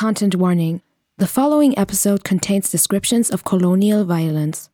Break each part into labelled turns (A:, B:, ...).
A: content warning. The following episode contains descriptions of colonial violence.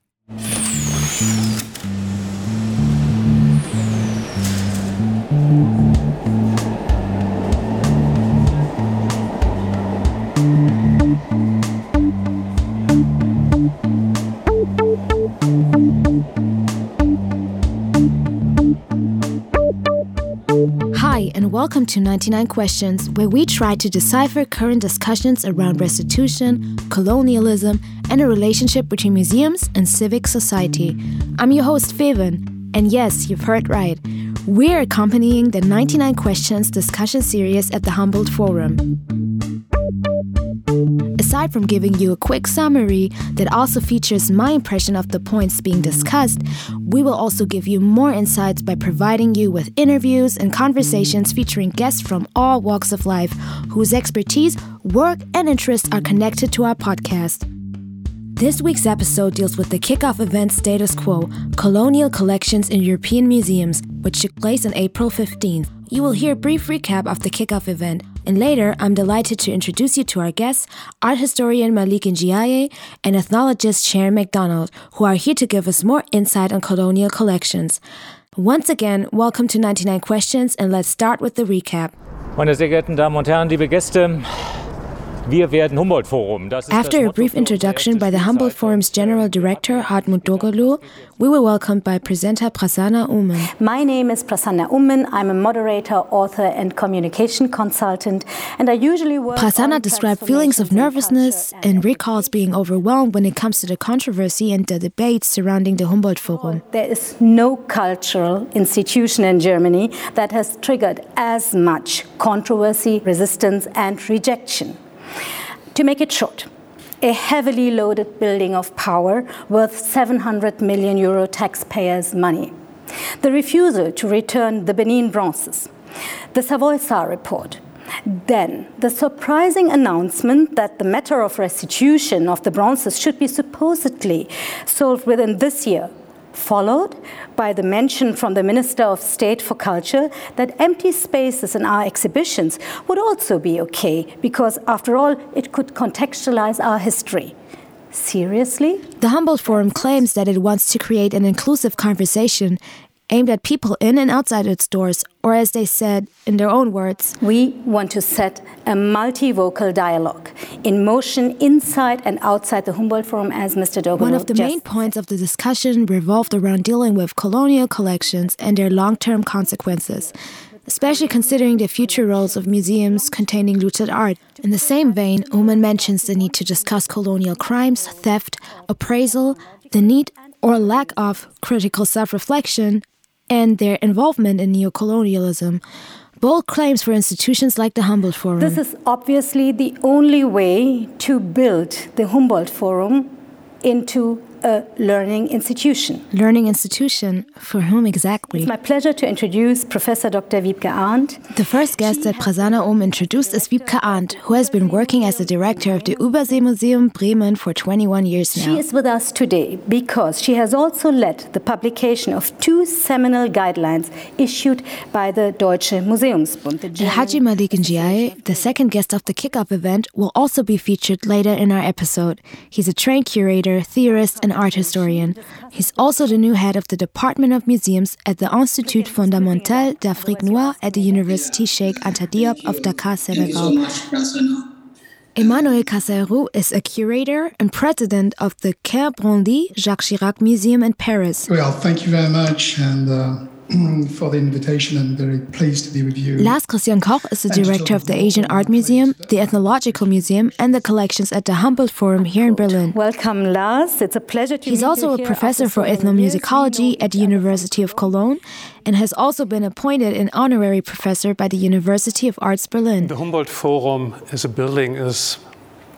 A: Welcome to 99 Questions, where we try to decipher current discussions around restitution, colonialism, and a relationship between museums and civic society. I'm your host, Feven, and yes, you've heard right. We're accompanying the 99 Questions discussion series at the Humboldt Forum. Aside from giving you a quick summary that also features my impression of the points being discussed, we will also give you more insights by providing you with interviews and conversations featuring guests from all walks of life whose expertise, work, and interests are connected to our podcast. This week's episode deals with the kickoff event Status Quo Colonial Collections in European Museums, which took place on April 15th. You will hear a brief recap of the kickoff event, and later I'm delighted to introduce you to our guests, art historian Malik Ndiaye and ethnologist Sharon Macdonald, who are here to give us more insight on colonial collections. Once again, welcome to 99 Questions, and let's start with the recap.
B: Meine sehr geehrten Damen und Herren, liebe Gäste,
A: After a brief introduction by the Humboldt Forum's General Director Hartmut Dorgerloh, we were welcomed by presenter Prasanna Oommen.
C: My name is Prasanna Oommen. I'm a moderator, author, and communication consultant, and I usually work.
A: Prasanna described feelings of nervousness and recalls being overwhelmed when it comes to the controversy and the debates surrounding the Humboldt Forum.
C: There is no cultural institution in Germany that has triggered as much controversy, resistance, and rejection. To make it short, a heavily loaded building of power worth 700 million euro taxpayers' money. The refusal to return the Benin bronzes. The Savoy report. Then, the surprising announcement that the matter of restitution of the bronzes should be supposedly solved within this year, followed by the mention from the Minister of State for Culture that empty spaces in our exhibitions would also be okay because, after all, it could contextualize our history. Seriously?
A: The Humboldt Forum claims that it wants to create an inclusive conversation aimed at people in and outside its doors, or as they said in their own words,
C: We want to set a multi-vocal dialogue in motion inside and outside the Humboldt Forum, as Mr. Dorgerloh
A: One of the main points of the discussion revolved around dealing with colonial collections and their long term consequences, especially considering the future roles of museums containing looted art. In the same vein, Oommen mentions the need to discuss colonial crimes, theft, appraisal, the need or lack of critical self reflection, and their involvement in neocolonialism. Bold claims for institutions like the Humboldt Forum.
C: This is obviously the only way to build the Humboldt Forum into a learning institution.
A: Learning institution, for whom exactly?
C: It's my pleasure to introduce Professor Dr. Wiebke Ahrndt.
A: The first guest that Prasanna Um introduced is Wiebke Ahrndt, who has been working as the director of the Überseemuseum Bremen for 21 years now.
C: She is with us today because she has also led the publication of two seminal guidelines issued by the Deutsche Museumsbund. El
A: Hadji Malik Ndiaye, the second guest of the kickoff event, will also be featured later in our episode. He's a trained curator, theorist, and art historian. He's also the new head of the Department of Museums at the Institut Fondamental d'Afrique Noire at the University Cheikh Anta Diop of Dakar, Senegal. Emmanuel Kasarhérou is a curator and president of the Quai Branly Jacques Chirac Museum in Paris.
D: Well, thank you very much and uh, for the invitation. I'm very pleased to be with you.
A: Lars Christian Koch is the director of the Asian Art Museum, the Ethnological Museum, and the collections at the Humboldt Forum here in Berlin.
C: Welcome, Lars. It's a pleasure to
A: He's
C: meet
A: also
C: you
A: a
C: here
A: professor for
C: so many years. We
A: ethnomusicology at the University of Cologne and has also been appointed an honorary professor by the University of Arts Berlin.
E: The Humboldt Forum as a building is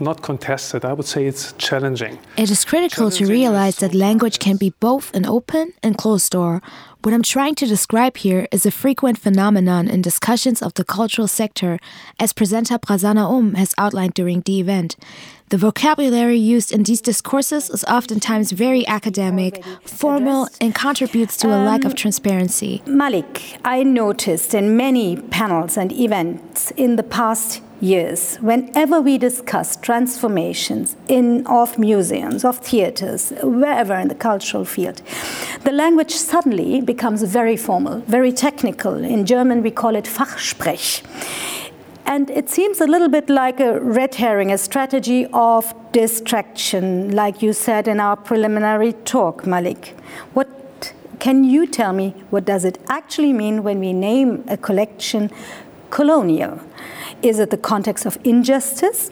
E: not contested. I would say it's challenging.
A: It is critical to realize that language can be both an open and closed door, What I'm trying to describe here is a frequent phenomenon in discussions of the cultural sector, as presenter Prasanna Um has outlined during the event. The vocabulary used in these discourses is oftentimes very academic, formal, and contributes to a lack of um, transparency.
C: Malik, I noticed in many panels and events in the past years, whenever we discuss transformations in, of museums, of theaters, wherever in the cultural field, the language suddenly becomes very formal, very technical. In German, we call it Fachsprech. And it seems a little bit like a red herring, a strategy of distraction, like you said in our preliminary talk, Malik. What can you tell me what does it actually mean when we name a collection colonial? Is it the context of injustice,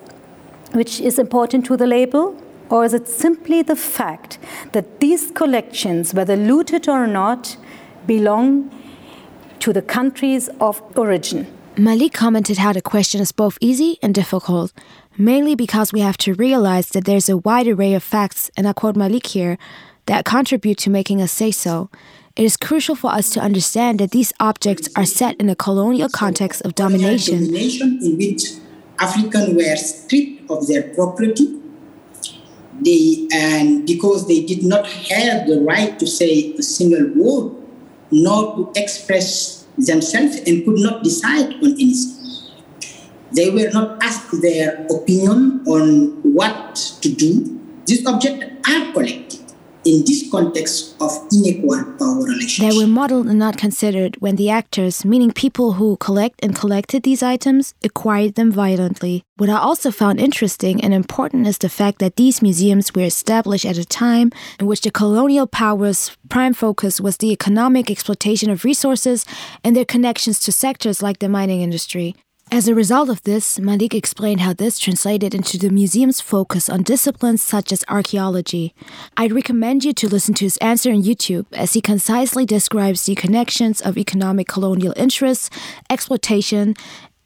C: which is important to the label? Or is it simply the fact that these collections, whether looted or not, belong to the countries of origin?
A: Malik commented how the question is both easy and difficult, mainly because we have to realize that there's a wide array of facts, and I quote Malik here, that contribute to making us say so. It is crucial for us to understand that these objects are set in a colonial context of domination.
F: domination in which Africans were stripped of their property. They, and because they did not have the right to say a single word, nor to express themselves, and could not decide on anything. They were not asked their opinion on what to do. These objects are collected in this context of unequal power relations.
A: They were modeled and not considered when the actors, meaning people who collect and collected these items, acquired them violently. What I also found interesting and important is the fact that these museums were established at a time in which the colonial powers' prime focus was the economic exploitation of resources and their connections to sectors like the mining industry. As a result of this, Malik explained how this translated into the museum's focus on disciplines such as archaeology. I'd recommend you to listen to his answer on YouTube as he concisely describes the connections of economic colonial interests, exploitation,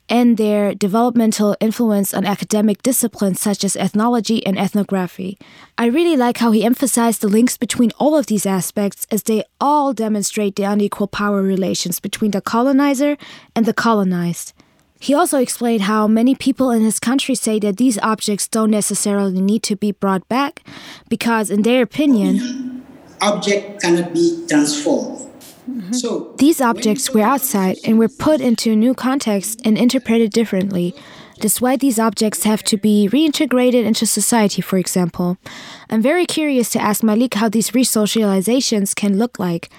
A: and their developmental influence on academic disciplines such as ethnology and ethnography. I really like how he emphasized the links between all of these aspects as they all demonstrate the unequal power relations between the colonizer and the colonized. He also explained how many people in his country say that these objects don't necessarily need to be brought back because, in their opinion,
F: object cannot be transformed.
A: Mm-hmm. So these objects were outside and were put into a new context and interpreted differently. That's why these objects have to be reintegrated into society, for example. I'm very curious to ask Malik how these resocializations can look like.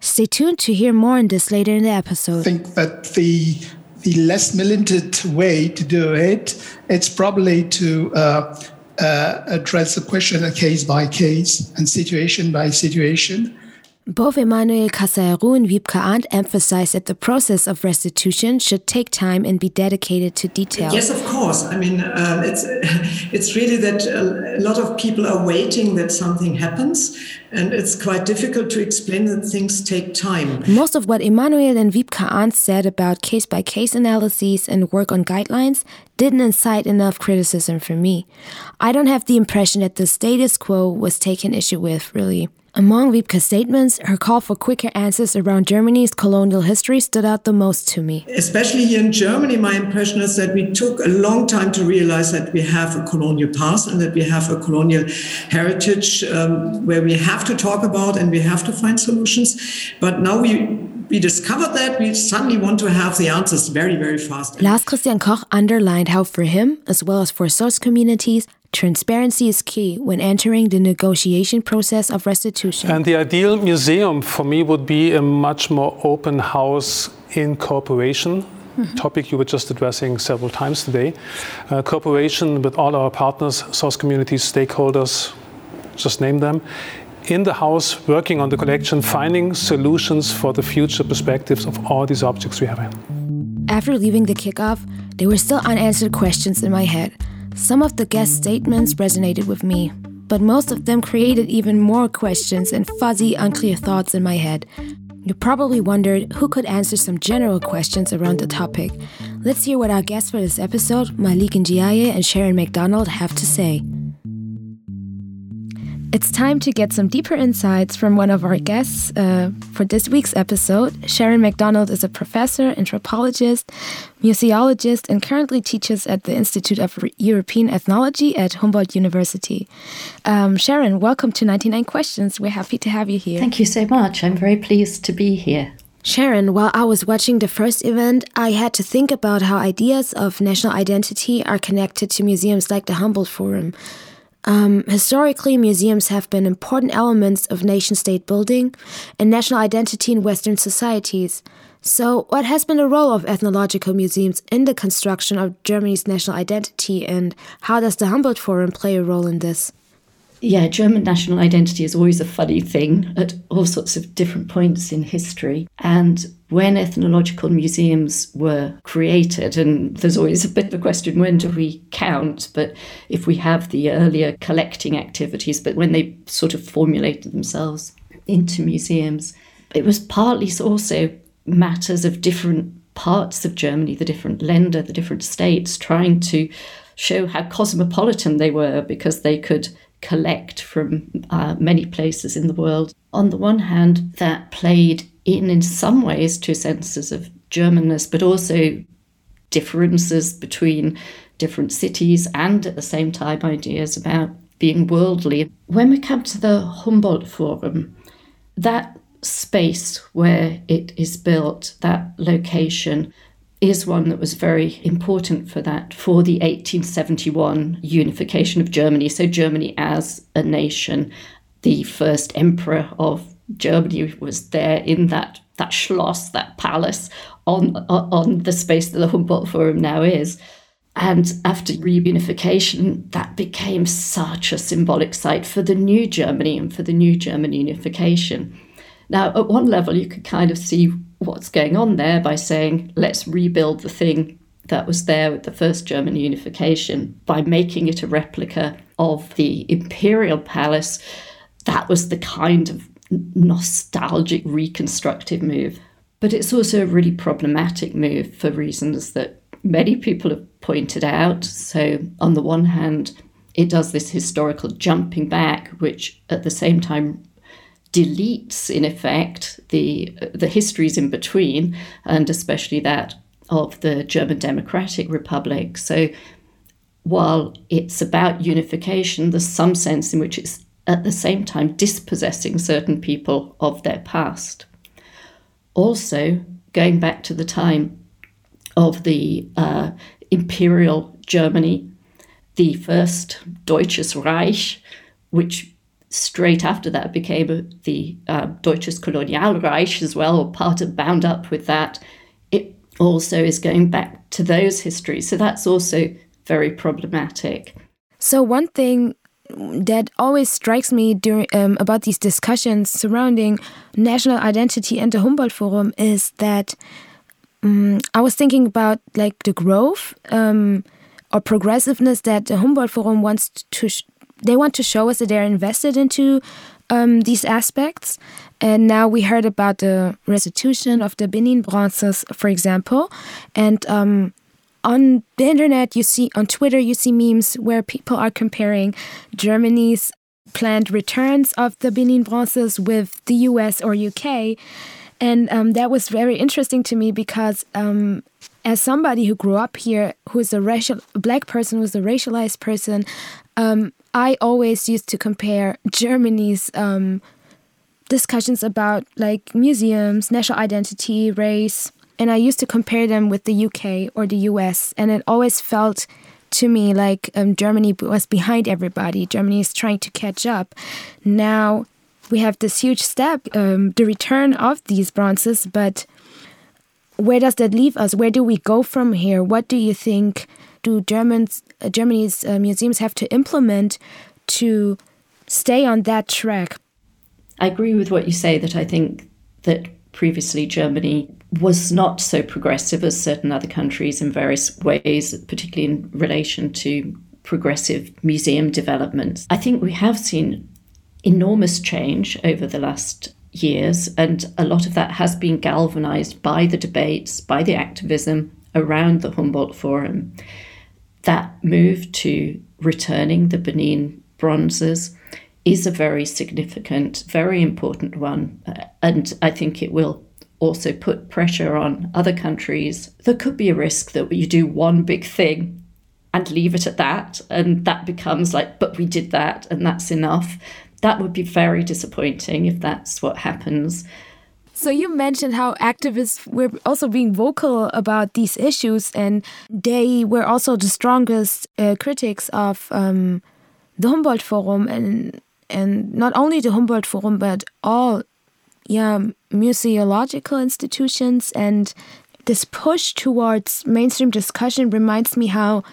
A: Stay tuned to hear more on this later in the episode.
D: I think that the the less militant way to do it, it's probably to uh, uh, address the question case by case and situation by situation
A: both Emmanuel Kasarhérou and Wiebke Ahrndt emphasize that the process of restitution should take time and be dedicated to detail.
G: Yes, of course. I mean, um, it's it's really that a lot of people are waiting that something happens, and it's quite difficult to explain that things take time.
A: Most of what Emmanuel and Wiebke Ahrndt said about case by case analyses and work on guidelines didn't incite enough criticism for me. I don't have the impression that the status quo was taken issue with, really. Among Wiebke's statements, her call for quicker answers around Germany's colonial history stood out the most to me.
G: Especially here in Germany, my impression is that we took a long time to realize that we have a colonial past and that we have a colonial heritage um, where we have to talk about and we have to find solutions. But now we we discovered that we suddenly want to have the answers very, very fast.
A: Lars Christian Koch underlined how, for him, as well as for source communities, Transparency is key when entering the negotiation process of restitution.
E: And the ideal museum for me would be a much more open house in cooperation. Mm-hmm. Topic you were just addressing several times today. Uh, cooperation with all our partners, source communities, stakeholders, just name them, in the house working on the collection, finding solutions for the future perspectives of all these objects we have.
A: After leaving the kickoff, there were still unanswered questions in my head. Some of the guest statements resonated with me, but most of them created even more questions and fuzzy, unclear thoughts in my head. You probably wondered who could answer some general questions around the topic. Let's hear what our guests for this episode, Malik Ndiaye and Sharon Macdonald, have to say. It's time to get some deeper insights from one of our guests uh, for this week's episode. Sharon Macdonald is a professor, anthropologist, museologist, and currently teaches at the Institute of European Ethnology at Humboldt University. Um, Sharon, welcome to 99 Questions. We're happy to have you here.
H: Thank you so much. I'm very pleased to be here.
A: Sharon, while I was watching the first event, I had to think about how ideas of national identity are connected to museums like the Humboldt Forum. Um, historically, museums have been important elements of nation state building and national identity in Western societies. So, what has been the role of ethnological museums in the construction of Germany's national identity, and how does the Humboldt Forum play a role in this?
H: Yeah, German national identity is always a funny thing at all sorts of different points in history. And when ethnological museums were created, and there's always a bit of a question when do we count? But if we have the earlier collecting activities, but when they sort of formulated themselves into museums, it was partly also matters of different parts of Germany, the different Länder, the different states, trying to show how cosmopolitan they were because they could collect from uh, many places in the world. On the one hand, that played in, in some ways, to senses of Germanness, but also differences between different cities and at the same time ideas about being worldly. When we come to the Humboldt Forum, that space where it is built, that location, is one that was very important for that, for the 1871 unification of Germany. So, Germany as a nation, the first emperor of Germany was there in that, that Schloss, that palace on, on the space that the Humboldt Forum now is. And after reunification, that became such a symbolic site for the new Germany and for the new German unification. Now, at one level, you could kind of see what's going on there by saying, let's rebuild the thing that was there with the first German unification by making it a replica of the imperial palace. That was the kind of nostalgic reconstructive move. But it's also a really problematic move for reasons that many people have pointed out. So, on the one hand, it does this historical jumping back, which at the same time deletes, in effect, the the histories in between, and especially that of the German Democratic Republic. So, while it's about unification, there's some sense in which it's at the same time dispossessing certain people of their past. Also, going back to the time of the uh, imperial Germany, the first Deutsches Reich, which straight after that became the uh, Deutsches Kolonialreich as well, or part of bound up with that. It also is going back to those histories. So that's also very problematic.
A: So, one thing that always strikes me during um, about these discussions surrounding national identity and the Humboldt Forum is that um, I was thinking about like the growth um, or progressiveness that the Humboldt Forum wants to they want to show us that they're invested into um, these aspects. And now we heard about the restitution of the Benin bronzes, for example. And um, on the internet, you see, on Twitter, you see memes where people are comparing Germany's planned returns of the Benin bronzes with the US or UK. And um, that was very interesting to me because um, as somebody who grew up here, who is a racial black person, who is a racialized person, um, I always used to compare Germany's um, discussions about like museums, national identity, race, and I used to compare them with the UK or the US, and it always felt to me like um, Germany was behind everybody. Germany is trying to catch up. Now we have this huge step, um, the return of these bronzes, but where does that leave us? Where do we go from here? What do you think? Do Germans, uh, Germany's uh, museums have to implement to stay on that track?
H: I agree with what you say that I think that previously Germany was not so progressive as certain other countries in various ways, particularly in relation to progressive museum developments. I think we have seen enormous change over the last years, and a lot of that has been galvanized by the debates, by the activism around the Humboldt Forum that move to returning the Benin bronzes is a very significant, very important one. Uh, and I think it will also put pressure on other countries. There could be a risk that you do one big thing and leave it at that, and that becomes like, but we did that and that's enough. That would be very disappointing if that's what happens.
A: So you mentioned how activists were also being vocal about these issues, and they were also the strongest uh, critics of um, the Humboldt Forum, and and not only the Humboldt Forum, but all yeah museological institutions. And this push towards mainstream discussion reminds me how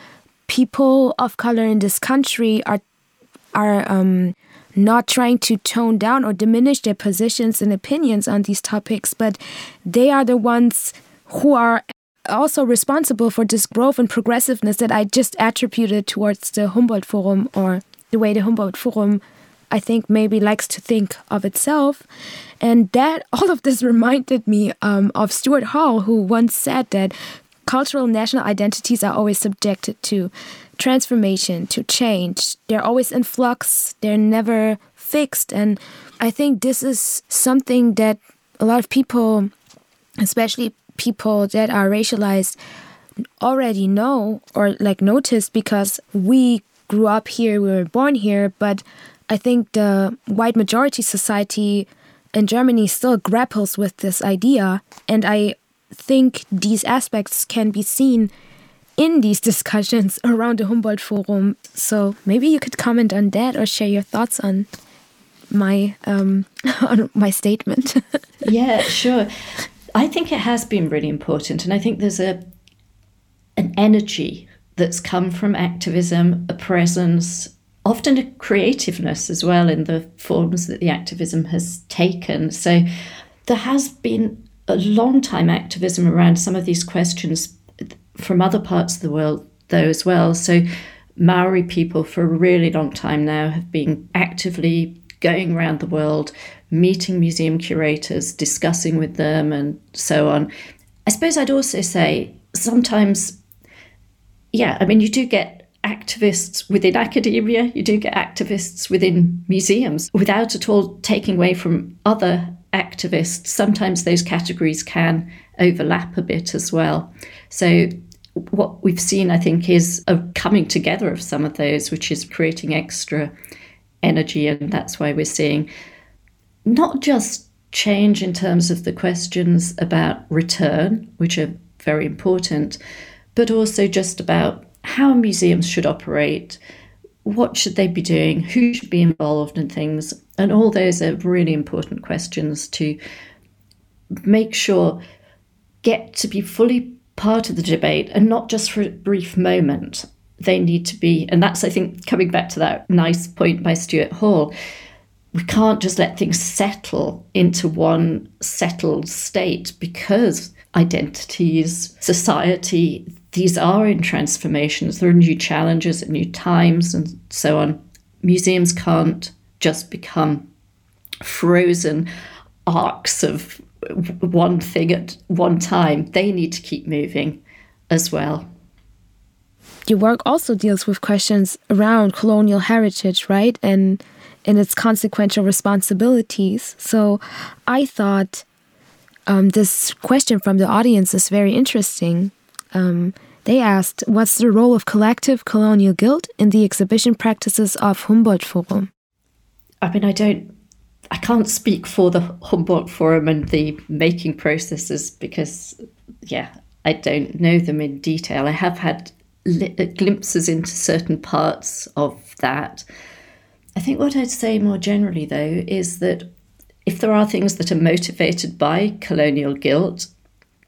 A: people of color in this country are are um, not trying to tone down or diminish their positions and opinions on these topics, but they are the ones who are also responsible for this growth and progressiveness that I just attributed towards the Humboldt Forum or the way the Humboldt Forum, I think, maybe likes to think of itself. And that all of this reminded me um, of Stuart Hall, who once said that cultural national identities are always subjected to transformation, to change. They're always in flux, they're never fixed. And I think this is something that a lot of people, especially people that are racialized, already know or like notice because we grew up here, we were born here, but I think the white majority society in Germany still grapples with this idea. And I think these aspects can be seen in these discussions around the Humboldt Forum. So maybe you could comment on that or share your thoughts on my um, on my statement.
H: yeah, sure. I think it has been really important, and I think there's a an energy that's come from activism, a presence, often a creativeness as well in the forms that the activism has taken. So there has been a long time activism around some of these questions from other parts of the world, though, as well. So, Maori people for a really long time now have been actively going around the world, meeting museum curators, discussing with them, and so on. I suppose I'd also say sometimes, yeah, I mean, you do get activists within academia, you do get activists within museums without at all taking away from other activists. Sometimes those categories can overlap a bit as well. So what we've seen, I think, is a coming together of some of those, which is creating extra energy. And that's why we're seeing not just change in terms of the questions about return, which are very important, but also just about how museums should operate, what should they be doing, who should be involved in things. And all those are really important questions to make sure get to be fully part of the debate and not just for a brief moment. They need to be, and that's, I think, coming back to that nice point by Stuart Hall. We can't just let things settle into one settled state because identities, society, these are in transformations. There are new challenges at new times and so on. Museums can't just become frozen arcs of one thing at one time. They need to keep moving as well.
A: Your work also deals with questions around colonial heritage, right? And and its consequential responsibilities. So I thought um, this question from the audience is very interesting. Um, they asked, What's the role of collective colonial guilt in the exhibition practices of Humboldt Forum?
H: I mean, I don't I can't speak for the Humboldt Forum and the making processes because, yeah, I don't know them in detail. I have had uh, glimpses into certain parts of that. I think what I'd say more generally, though, is that if there are things that are motivated by colonial guilt,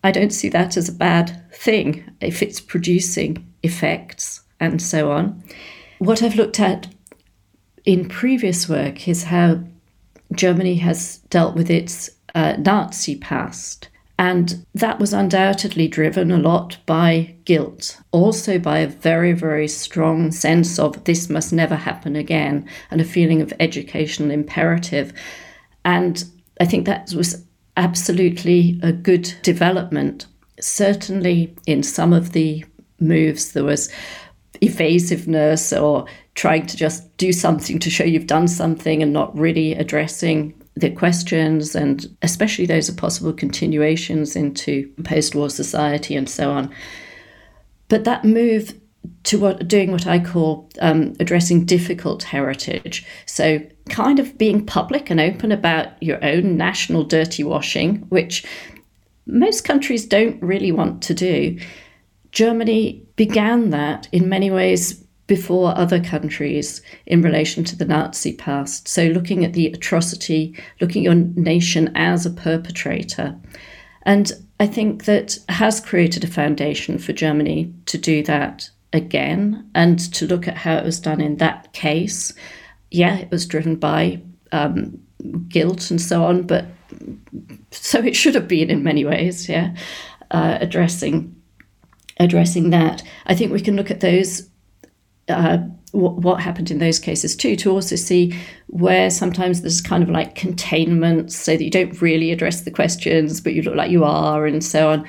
H: I don't see that as a bad thing if it's producing effects and so on. What I've looked at in previous work is how Germany has dealt with its uh, Nazi past. And that was undoubtedly driven a lot by guilt, also by a very, very strong sense of this must never happen again, and a feeling of educational imperative. And I think that was absolutely a good development. Certainly, in some of the moves, there was evasiveness or trying to just do something to show you've done something and not really addressing the questions and especially those are possible continuations into post-war society and so on. But that move to what doing what I call um, addressing difficult heritage. So kind of being public and open about your own national dirty washing, which most countries don't really want to do. Germany began that in many ways before other countries in relation to the Nazi past. So, looking at the atrocity, looking at your nation as a perpetrator. And I think that has created a foundation for Germany to do that again and to look at how it was done in that case. Yeah, it was driven by um, guilt and so on, but so it should have been in many ways, yeah, uh, addressing addressing that. I think we can look at those uh, what happened in those cases too, to also see where sometimes there's kind of like containment, so that you don't really address the questions, but you look like you are, and so on,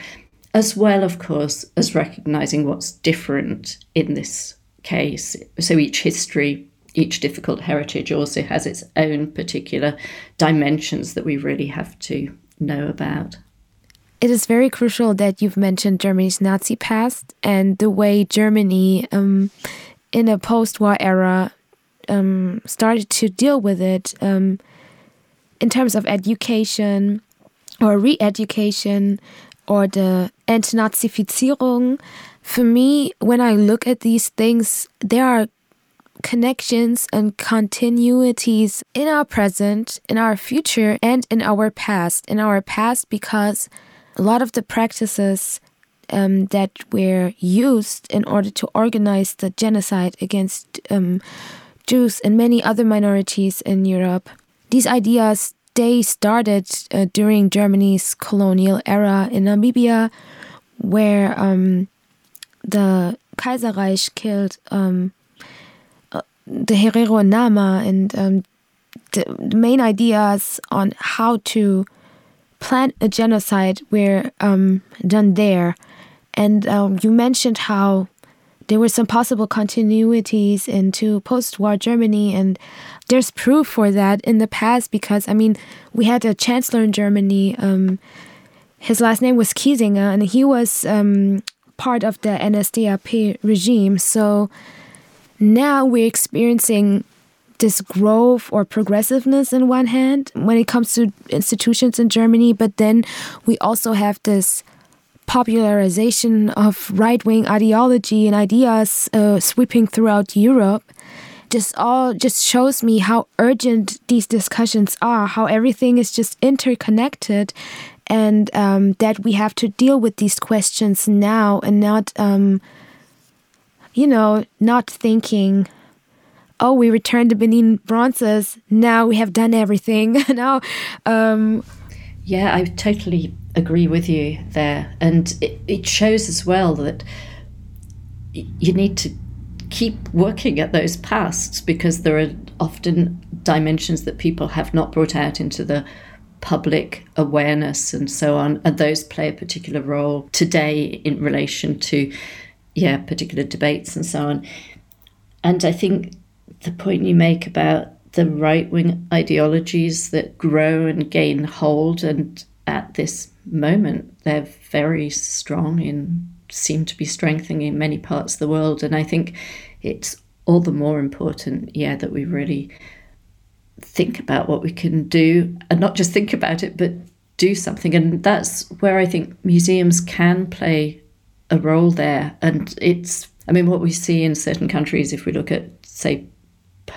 H: as well, of course, as recognizing what's different in this case. So each history, each difficult heritage also has its own particular dimensions that we really have to know about.
A: It is very crucial that you've mentioned Germany's Nazi past and the way Germany. Um, in a post-war era um, started to deal with it um, in terms of education or re-education or the Entnazifizierung. For me, when I look at these things, there are connections and continuities in our present, in our future, and in our past. In our past, because a lot of the practices um, that were used in order to organize the genocide against um, Jews and many other minorities in Europe. These ideas they started uh, during Germany's colonial era in Namibia, where um, the Kaiserreich killed um, uh, the Herero Nama, and um, the, main ideas on how to plan a genocide were um, done there. And um, you mentioned how there were some possible continuities into post-war Germany, and there's proof for that in the past because I mean we had a chancellor in Germany. Um, his last name was Kiesinger, and he was um, part of the NSDAP regime. So now we're experiencing this growth or progressiveness in one hand when it comes to institutions in Germany, but then we also have this popularization of right wing ideology and ideas uh, sweeping throughout Europe. Just all just shows me how urgent these discussions are, how everything is just interconnected, and um, that we have to deal with these questions now and not, um, you know, not thinking, oh, we returned the Benin bronzes, now we have done everything. now, um,
H: yeah, I totally agree with you there. And it, it shows as well that you need to keep working at those pasts because there are often dimensions that people have not brought out into the public awareness and so on and those play a particular role today in relation to yeah particular debates and so on and i think the point you make about the right wing ideologies that grow and gain hold and at this moment they're very strong and seem to be strengthening in many parts of the world. And I think it's all the more important, yeah, that we really think about what we can do and not just think about it, but do something. And that's where I think museums can play a role there. And it's, I mean, what we see in certain countries, if we look at, say,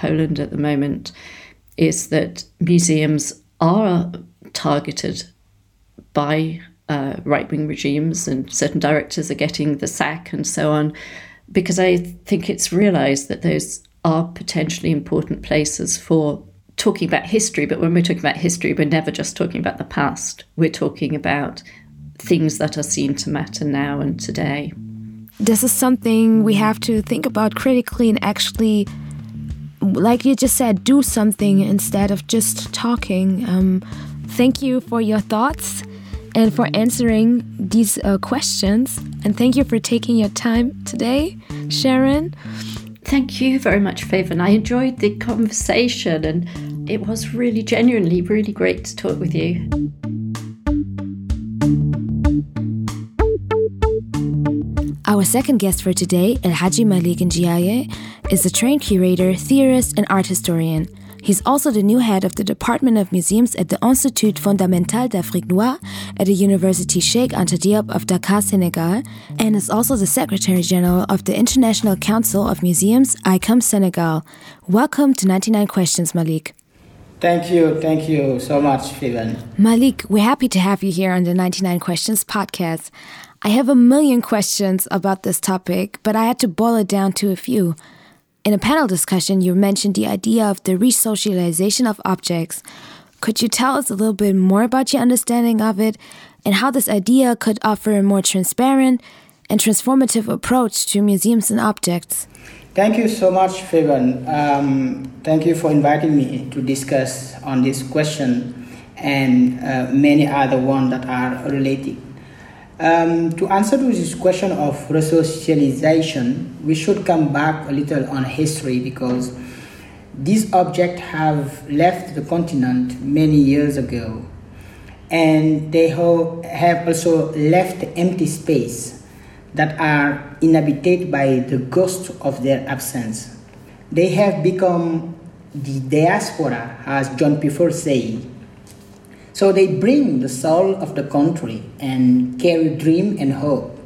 H: Poland at the moment, is that museums are targeted by uh, right wing regimes, and certain directors are getting the sack and so on, because I think it's realized that those are potentially important places for talking about history. But when we're talking about history, we're never just talking about the past, we're talking about things that are seen to matter now and today.
A: This is something we have to think about critically and actually like you just said, do something instead of just talking. Um, thank you for your thoughts. and for answering these uh, questions. And thank you for taking your time today, Sharon.
H: Thank you very much, Faven. I enjoyed the conversation and it was really genuinely really great to talk with you.
A: Our second guest for today, El Hadji Malik Ndiaye, is a trained curator, theorist, and art historian. He's also the new head of the Department of Museums at the Institut Fondamental d'Afrique Noire at the University Cheikh Anta Diop of Dakar, Senegal, and is also the Secretary General of the International Council of Museums, ICOM Senegal. Welcome to 99 Questions, Malik.
I: Thank you. Thank you so much, Fivan.
A: Malik, we're happy to have you here on the 99 Questions podcast. I have a million questions about this topic, but I had to boil it down to a few. In a panel discussion, you mentioned the idea of the resocialization of objects. Could you tell us a little bit more about your understanding of it and how this idea could offer a more transparent and transformative approach to museums and objects?
I: Thank you so much, Fagan. Um, thank you for inviting me to discuss on this question and uh, many other ones that are related. Um, to answer to this question of resocialization, we should come back a little on history because these objects have left the continent many years ago and they have also left empty space that are inhabited by the ghost of their absence. They have become the diaspora, as John Piffer said, so they bring the soul of the country and carry dream and hope.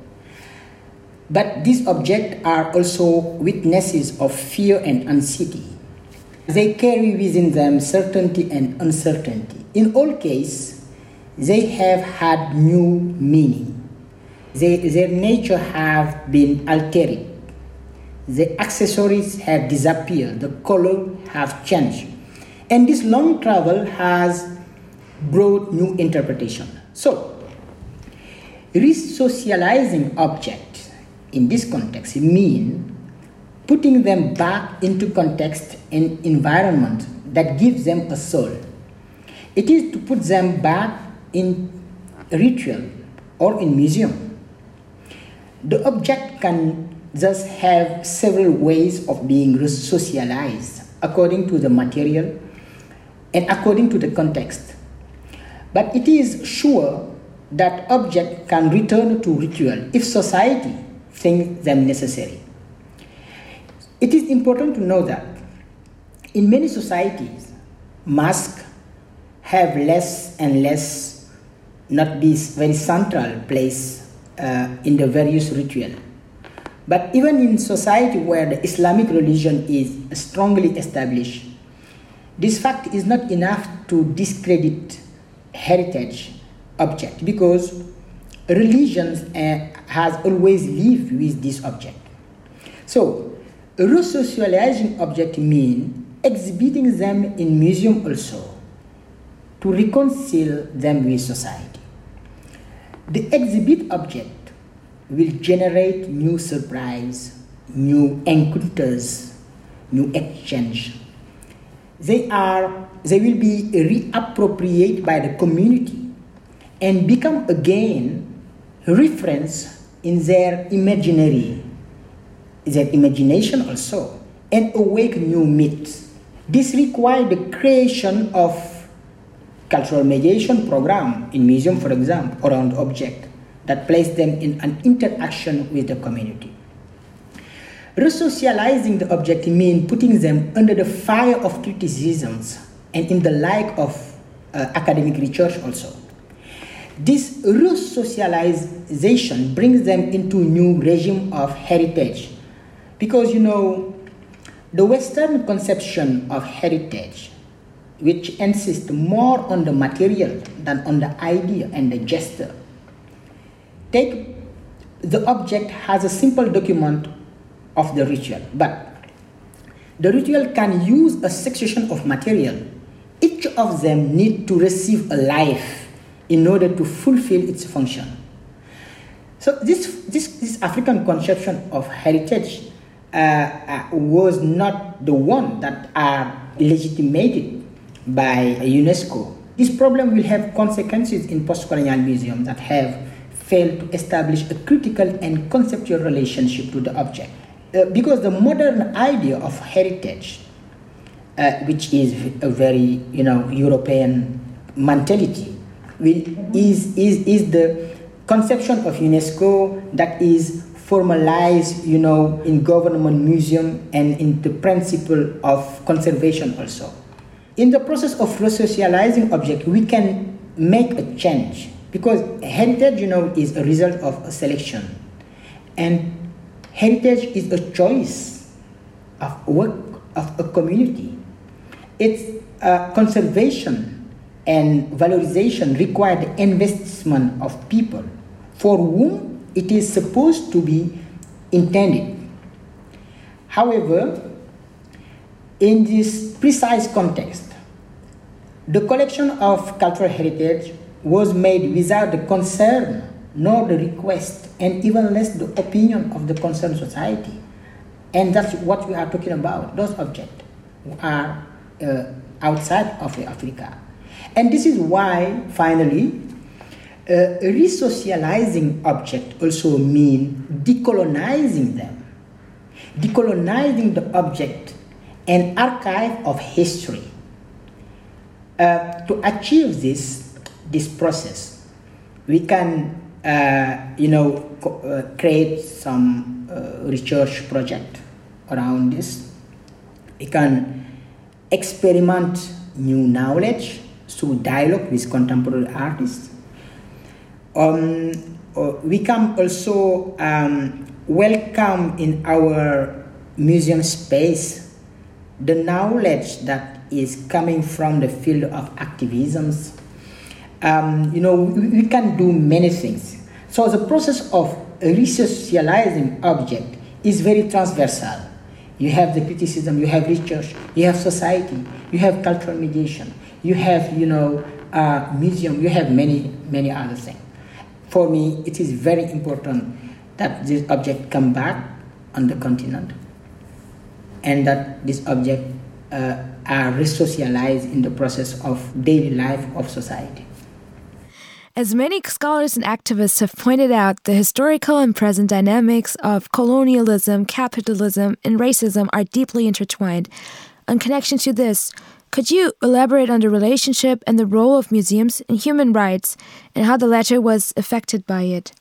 I: But these objects are also witnesses of fear and anxiety. They carry within them certainty and uncertainty. In all cases, they have had new meaning. They, their nature have been altered. The accessories have disappeared. The color have changed. And this long travel has brought new interpretation. So, resocializing objects in this context mean putting them back into context and environment that gives them a soul. It is to put them back in ritual or in museum. The object can thus have several ways of being resocialized according to the material and according to the context. But it is sure that object can return to ritual if society thinks them necessary. It is important to know that in many societies, masks have less and less not this very central place uh, in the various ritual. But even in society where the Islamic religion is strongly established, this fact is not enough to discredit heritage object because religions uh, has always lived with this object. So, resocializing object mean exhibiting them in museum also to reconcile them with society. The exhibit object will generate new surprise, new encounters, new exchange. They are they will be reappropriated by the community and become again reference in their imaginary, their imagination also, and awake new myths. This requires the creation of cultural mediation program in museum, for example, around object that place them in an interaction with the community. Resocializing the object means putting them under the fire of criticisms and in the like of uh, academic research also. This re-socialization brings them into a new regime of heritage because you know the Western conception of heritage, which insists more on the material than on the idea and the gesture, take the object has a simple document of the ritual, but the ritual can use a succession of material each of them need to receive a life in order to fulfill its function. So this, this, this African conception of heritage uh, uh, was not the one that are legitimated by UNESCO This problem will have consequences in post-colonial museums that have failed to establish a critical and conceptual relationship to the object. Uh, because the modern idea of heritage, uh, which is a very you know European mentality, is, is, is the conception of UNESCO that is formalized, you know, in government museum and in the principle of conservation also. In the process of resocializing object, we can make a change because heritage, you know, is a result of a selection. And heritage is a choice of work of a community. Its uh, conservation and valorization require the investment of people for whom it is supposed to be intended. However, in this precise context, the collection of cultural heritage was made without the concern nor the request and even less the opinion of the concerned society. And that's what we are talking about. Those objects are uh, outside of Africa. And this is why, finally, uh, resocializing object also mean decolonizing them. Decolonizing the object and archive of history. Uh, to achieve this, this process, we can, uh, you know, co- uh, create some uh, research project around this. We can experiment new knowledge through dialogue with contemporary artists um, uh, we can also um, welcome in our museum space the knowledge that is coming from the field of activisms. Um, you know, we, we, can do many things. So the process of resocializing object is very transversal. You have the criticism, you have research, you have society, you have cultural mediation, you have, you know, museum, you have many, many other things for me, it is very important that this object come back on the continent and that this object uh, are resocialized in the process of daily life of society.
A: As many scholars and activists have pointed out, the historical and present dynamics of colonialism, capitalism, and racism are deeply intertwined. In connection to this, could you elaborate on the relationship and the role of museums in human rights and how the latter was affected by it?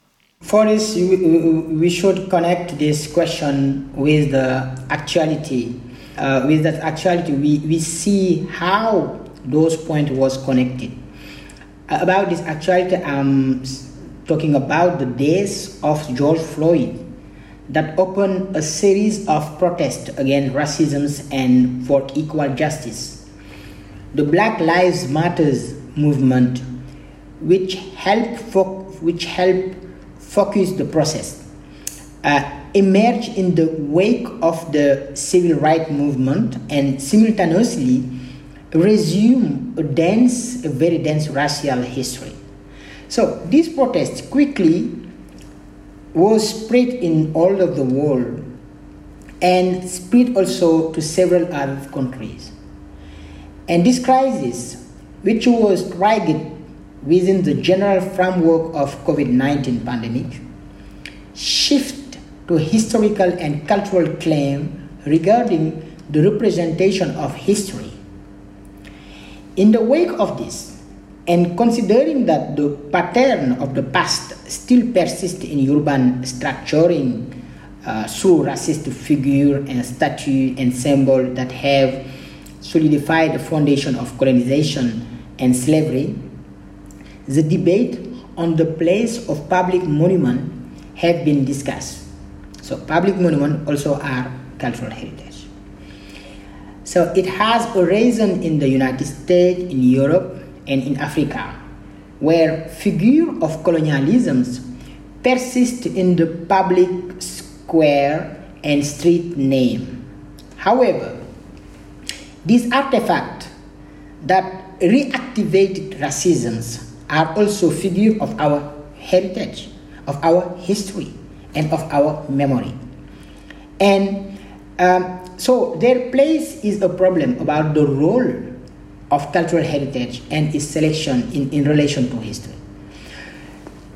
I: For this, we should connect this question with the actuality. Uh, with that actuality, we, we see how those points was connected. About this actuality, I'm talking about the days of George Floyd that opened a series of protests against racism and for equal justice. The Black Lives Matters movement, which helped fo- which helped focus the process, uh, emerged in the wake of the civil rights movement and simultaneously resumed a dense, a very dense racial history. So this protest quickly was spread in all of the world and spread also to several other countries. And this crisis, which was triggered within the general framework of COVID-19 pandemic, shift to historical and cultural claim regarding the representation of history. In the wake of this, and considering that the pattern of the past still persists in urban structuring uh, through racist figure and statue and symbol that have solidified the foundation of colonization and slavery, the debate on the place of public monument have been discussed. So public monument also are cultural heritage. So it has arisen in the United States, in Europe, and in Africa, where figure of colonialisms persist in the public square and street name. However, these artifacts that reactivated racisms are also figure of our heritage, of our history, and of our memory. And um, so their place is a problem about the role of cultural heritage and its selection in, in relation to history.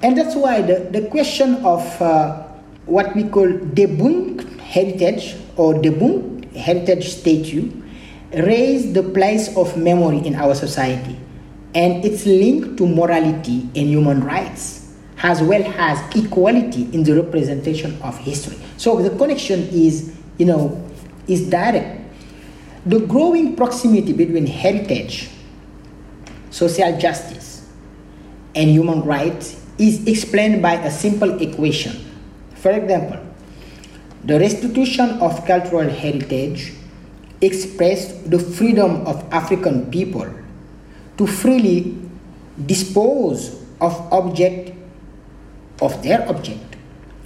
I: And that's why the, the question of uh, what we call debunked heritage or debunked heritage statue raised the place of memory in our society and its link to morality and human rights as well as equality in the representation of history. So the connection is, you know, is direct. The growing proximity between heritage, social justice, and human rights is explained by a simple equation. For example, the restitution of cultural heritage expressed the freedom of African people to freely dispose of object of their object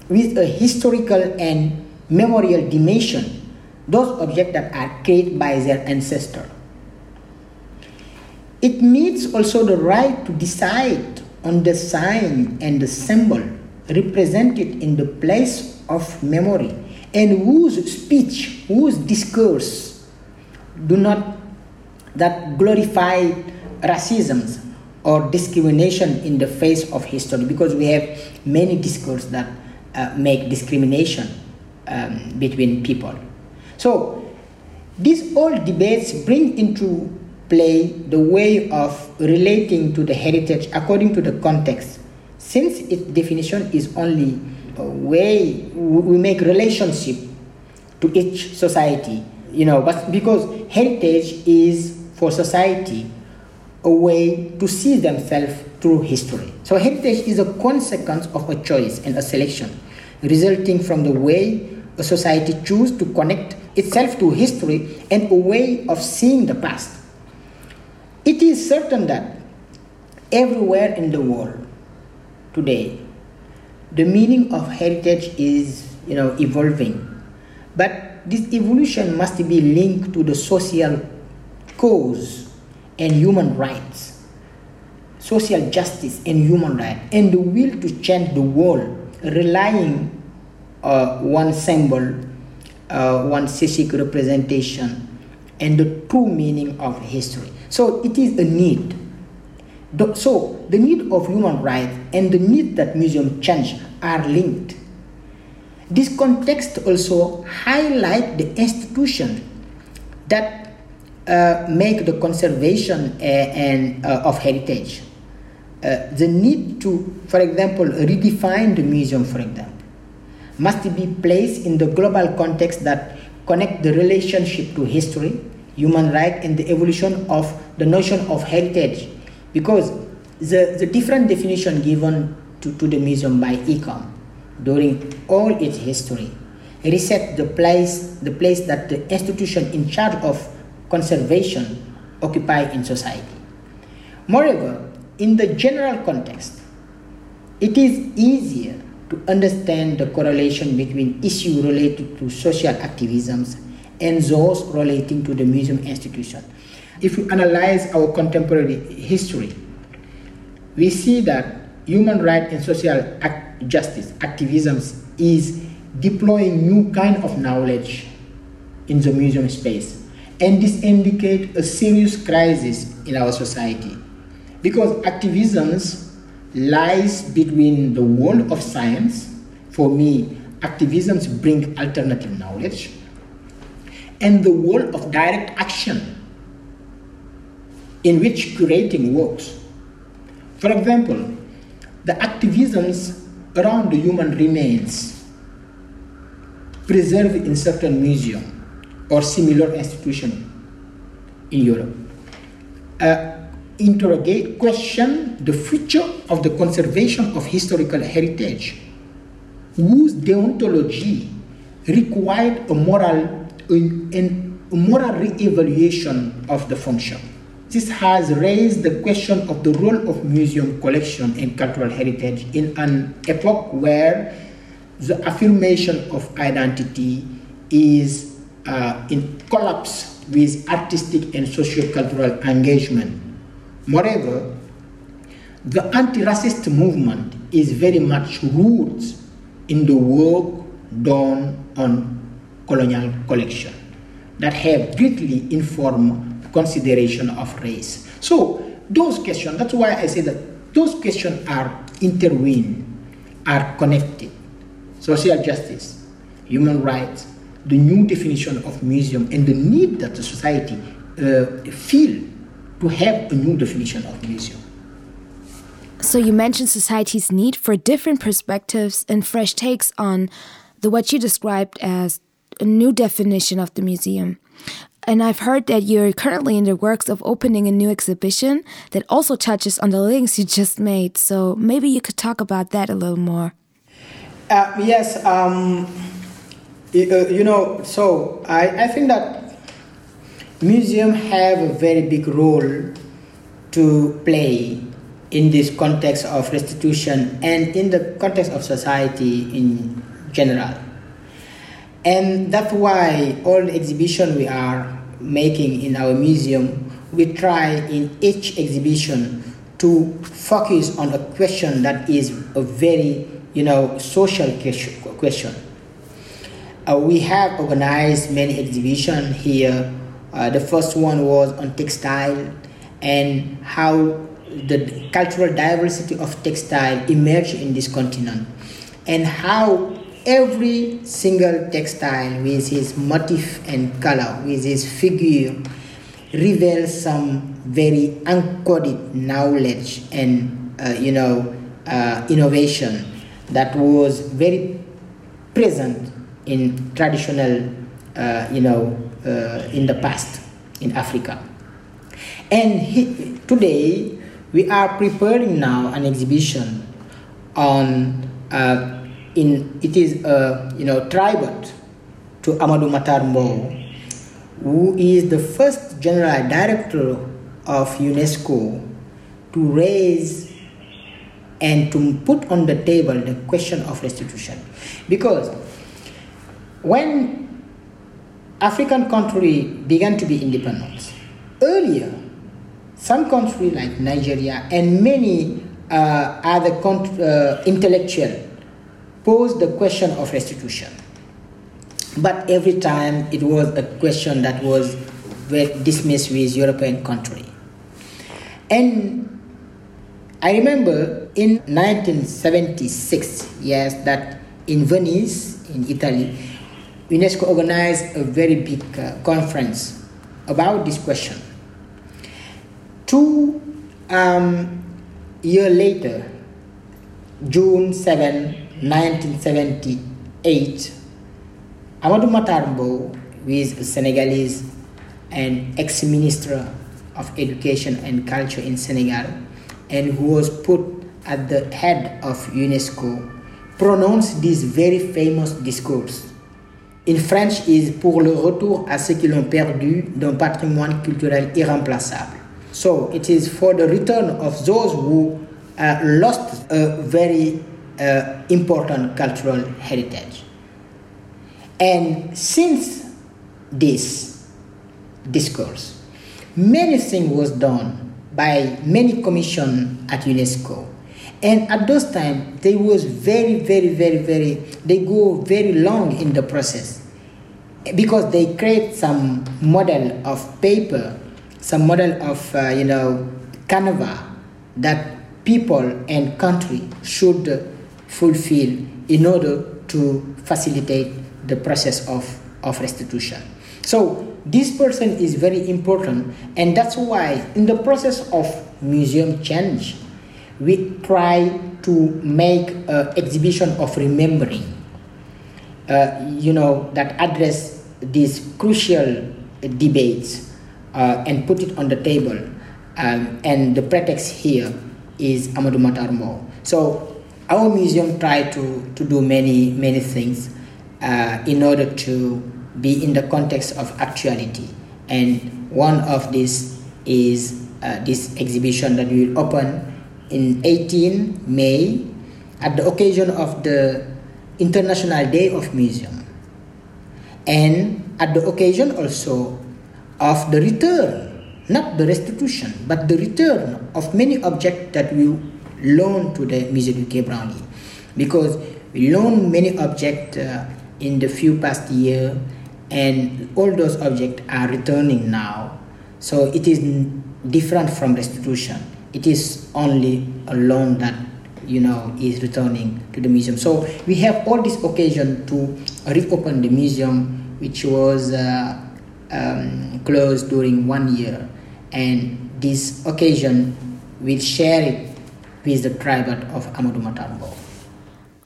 I: with a historical and memorial dimension those objects that are created by their ancestor it means also the right to decide on the sign and the symbol represented in the place of memory and whose speech whose discourse do not that glorify racism or discrimination in the face of history because we have many discourses that uh, make discrimination um, between people. So these all debates bring into play the way of relating to the heritage according to the context since its definition is only a way we make relationship to each society you know but because heritage is for society a way to see themselves through history. So heritage is a consequence of a choice and a selection, resulting from the way a society chooses to connect itself to history and a way of seeing the past. It is certain that everywhere in the world today, the meaning of heritage is you know evolving. But this evolution must be linked to the social cause and human rights, social justice and human rights, and the will to change the world, relying uh, one symbol, uh, one specific representation, and the true meaning of history. So it is a need. The, so the need of human rights and the need that museum change are linked. This context also highlight the institution that uh, make the conservation uh, and uh, of heritage. Uh, the need to, for example, redefine the museum, for example, must be placed in the global context that connect the relationship to history, human rights, and the evolution of the notion of heritage. Because the, the different definition given to, to the museum by ICOM during all its history reset the place, the place that the institution in charge of conservation occupy in society. Moreover, in the general context, it is easier to understand the correlation between issues related to social activisms and those relating to the museum institution. If we analyze our contemporary history, we see that human rights and social act justice activism is deploying new kind of knowledge in the museum space and this indicates a serious crisis in our society because activism lies between the world of science for me activism bring alternative knowledge and the world of direct action in which curating works for example the activisms around the human remains preserved in certain museum or similar institution in Europe. Uh, interrogate, question the future of the conservation of historical heritage, whose deontology required a moral a moral re-evaluation of the function. This has raised the question of the role of museum collection and cultural heritage in an epoch where the affirmation of identity is uh, in collapse with artistic and socio-cultural engagement. Moreover, the anti-racist movement is very much rooted in the work done on colonial collection that have greatly informed consideration of race. So those questions, that's why I say that those questions are intertwined, are connected. Social justice, human rights, the new definition of museum, and the need that the society uh, feel to have a new definition of museum.
A: So you mentioned society's need for different perspectives and fresh takes on the what you described as a new definition of the museum. And I've heard that you're currently in the works of opening a new exhibition that also touches on the links you just made. So maybe you could talk about that a little more.
I: Uh, yes, um, uh, you know, so I, I think that museums have a very big role to play in this context of restitution and in the context of society in general. And that's why all the exhibition we are making in our museum, we try in each exhibition to focus on a question that is a very, you know, social question. Uh, we have organized many exhibitions here. Uh, the first one was on textile and how the cultural diversity of textile emerged in this continent and how every single textile with its motif and color, with its figure, reveals some very uncoded knowledge and uh, you know uh, innovation that was very present in traditional uh, you know in the past in Africa. And he, today we are preparing now an exhibition on uh, in it is a you know tribute to Amadou Mahtar who is the first general director of UNESCO to raise and to put on the table the question of restitution because when African country began to be independent earlier some countries like Nigeria and many uh, other uh, intellectuals posed the question of restitution. But every time it was a question that was dismissed with European country. And I remember in 1976, yes, that in Venice, in Italy, UNESCO organized a very big uh, conference about this question. Two um, years later, June 7, 1978, Amadou Mahtar Mbow, who is a Senegalese and ex-minister of education and culture in Senegal, and who was put at the head of UNESCO, pronounced this very famous discourse. In French, is pour le retour à ceux qui l'ont perdu d'un patrimoine culturel irremplaçable. So it is for the return of those who uh, lost a very uh, important cultural heritage. And since this discourse, many things was done by many commissions at UNESCO. And at those times, they was very, very, very, very, they go very long in the process because they create some model of paper some model of uh, you know canvas that people and country should fulfill in order to facilitate the process of, of restitution. So this person is very important and that's why in the process of museum change we try to make an exhibition of remembering uh, you know that address these crucial debates uh, and put it on the table. Um, and the pretext here is Amadou Mahtar. So our museum tried to, to do many, many things uh, in order to be in the context of actuality. And one of these is uh, this exhibition that we will open in 18 May at the occasion of the International Day of Museum. And at the occasion also of the return, not the restitution, but the return of many objects that we loan to the Musée du Quai Branly. Because we loan many objects uh, in the few past year and all those objects are returning now. So it is different from restitution. It is only a loan that you know is returning to the museum. So we have all this occasion to reopen the museum, which was uh, um, closed during one year, and this occasion will share it with the tribe of Amadou Mahtar Mbow.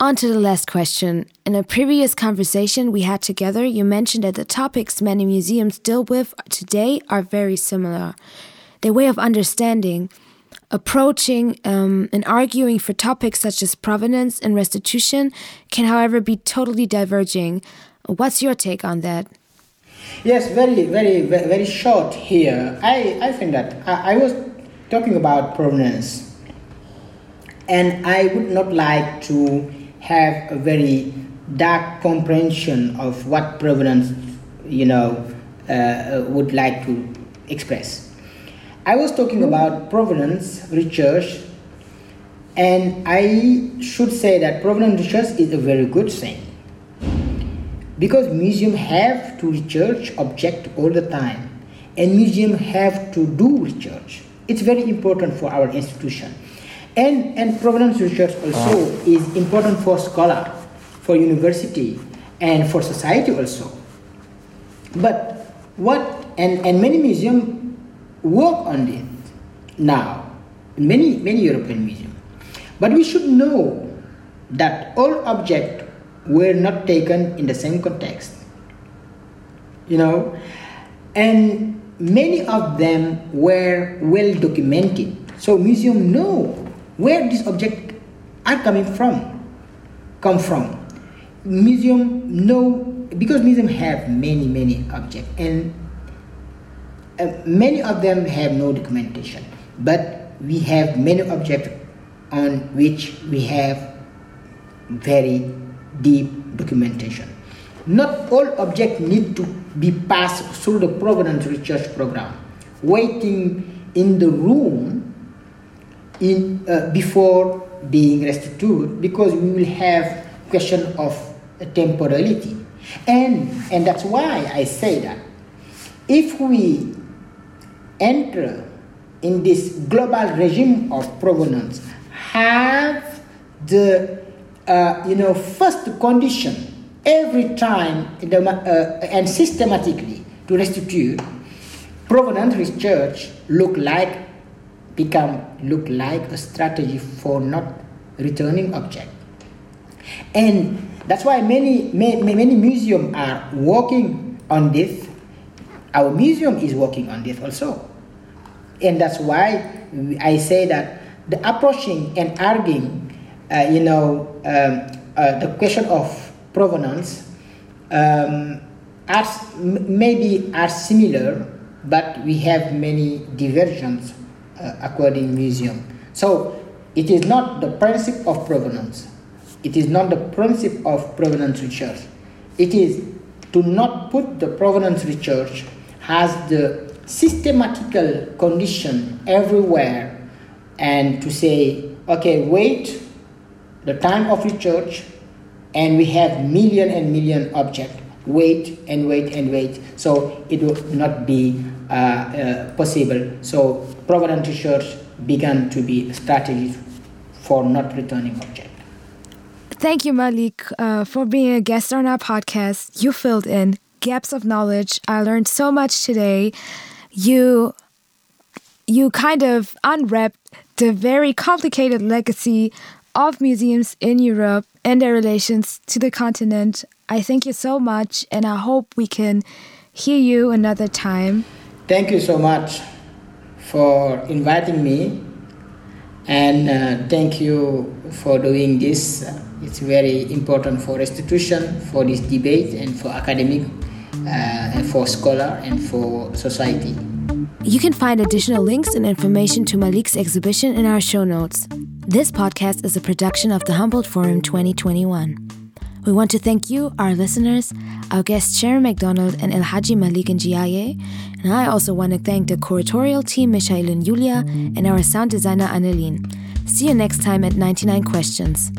A: On to the last question. In a previous conversation we had together, you mentioned that the topics many museums deal with today are very similar. Their way of understanding, approaching, um, and arguing for topics such as provenance and restitution can, however, be totally diverging. What's your take on that?
I: Yes, very, very, very short here. I, I think that I, I was talking about provenance, and I would not like to have a very dark comprehension of what provenance, you know, uh, would like to express. I was talking about provenance research, and I should say that provenance research is a very good thing because museum have to research object all the time, and museum have to do research. It's very important for our institution. And, and provenance research also ah. is important for scholar, for university, and for society also. But what, and, and many museums work on it now, many, many European museums. But we should know that all objects were not taken in the same context. You know, and many of them were well documented. So museum know where these objects are coming from, come from. Museum know because museum have many many objects and uh, many of them have no documentation, but we have many objects on which we have very deep documentation. Not all objects need to be passed through the provenance research program. Waiting in the room in uh, before being restituted because we will have question of temporality and and that's why i say that if we enter in this global regime of provenance have the uh, you know first condition every time the, uh, and systematically to restitute provenance research look like become look like a strategy for not returning object. And that's why many, many, many museums are working on this. Our museum is working on this also. And that's why I say that the approaching and arguing, uh, you know, um, uh, the question of provenance um, are, maybe are similar, but we have many diversions uh, aquarium museum. So it is not the principle of provenance. It is not the principle of provenance research. It is to not put the provenance research as the systematical condition everywhere and to say, okay, wait the time of research and we have million and million objects. Wait and wait and wait. So it will not be uh, uh, possible. So provenance research began to be strategies for not returning object.
A: Thank you, Malik, uh, for being a guest on our podcast. You filled in gaps of knowledge. I learned so much today. You you kind of unwrapped the very complicated legacy of museums in Europe and their relations to the continent. I thank you so much, and I hope we can hear you another time.
I: Thank you so much for inviting me and uh, thank you for doing this. It's very important for restitution, for this debate, and for academic, uh, and for scholar, and for society.
A: You can find additional links and information to Malik's exhibition in our show notes. This podcast is a production of the Humboldt Forum 2021. We want to thank you, our listeners, our guests Sharon Macdonald and El Hadji Malik Ndiaye. And I also want to thank the curatorial team Michael and Julia and our sound designer Annelien. See you next time at 99 Questions.